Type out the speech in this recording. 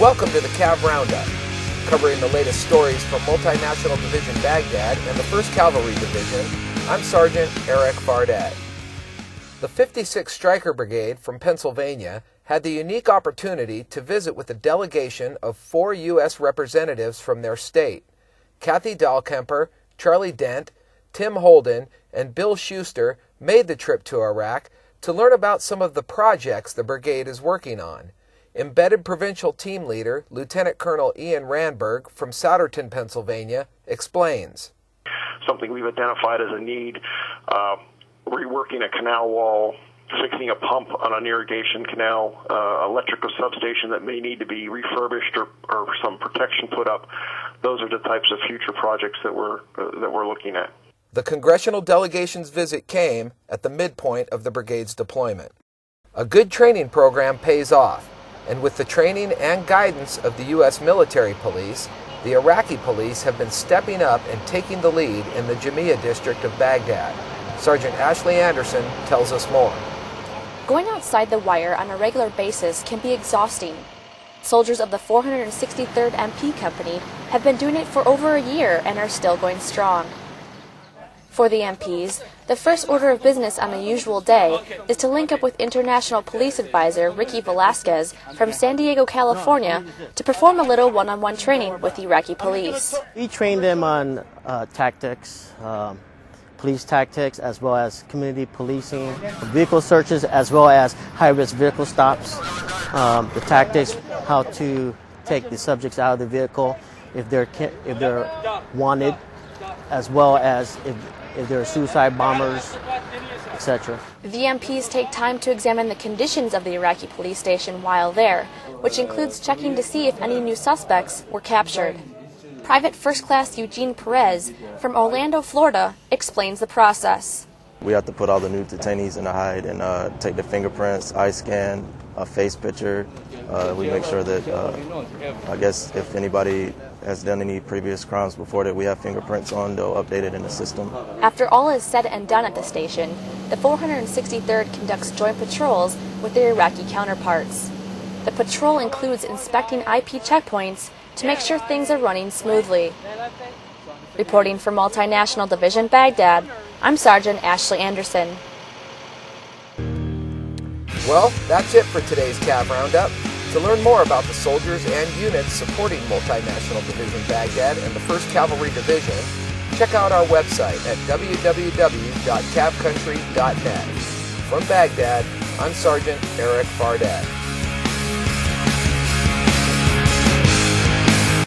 Welcome to the Cav Roundup, covering the latest stories from Multinational Division Baghdad and the 1st Cavalry Division. I'm Sergeant Erik Fardette. The 56th Stryker Brigade from Pennsylvania had the unique opportunity to visit with a delegation of four U.S. representatives from their state Kathy Dahlkemper, Charlie Dent, Tim Holden, and Bill Shuster made the trip to Iraq to learn about some of the projects the brigade is working on. Embedded Provincial Team Leader Lieutenant Colonel Ian Randberg from Souderton, Pennsylvania, explains. Something we've identified as a need uh, reworking a canal wall, fixing a pump on an irrigation canal, uh, electrical substation that may need to be refurbished or, or some protection put up. Those are the types of future projects that we're, uh, that we're looking at. The congressional delegation's visit came at the midpoint of the brigade's deployment. A good training program pays off and with the training and guidance of the U.S. military police, the Iraqi police have been stepping up and taking the lead in the Jamia district of Baghdad. Sergeant Ashley Anderson tells us more. Going outside the wire on a regular basis can be exhausting. Soldiers of the 463rd MP Company have been doing it for over a year and are still going strong. For the MPs, the first order of business on a usual day is to link up with International Police Advisor Ricky Velasquez from San Diego, California, to perform a little one on one training with Iraqi police. We train them on uh, tactics, um, police tactics, as well as community policing, vehicle searches, as well as high risk vehicle stops, um, the tactics, how to take the subjects out of the vehicle if they're, if they're wanted, as well as if if there are suicide bombers, etc. The MPs take time to examine the conditions of the Iraqi police station while there, which includes checking to see if any new suspects were captured. Private First Class Eugene Perez from Orlando, Florida, explains the process. We have to put all the new detainees in a HIIDE and uh, take the fingerprints, eye scan, a face picture. Uh, we make sure that, uh, I guess, if anybody has done any previous crimes before that we have fingerprints on, they'll update it in the system. After all is said and done at the station, the 463rd conducts joint patrols with their Iraqi counterparts. The patrol includes inspecting IP checkpoints to make sure things are running smoothly. Reporting for Multinational Division Baghdad, I'm Sergeant Ashley Anderson. Well, that's it for today's CAV Roundup. To learn more about the soldiers and units supporting Multinational Division Baghdad and the 1st Cavalry Division, check out our website at www.cavcountry.net. From Baghdad, I'm Sergeant Erik Fardette.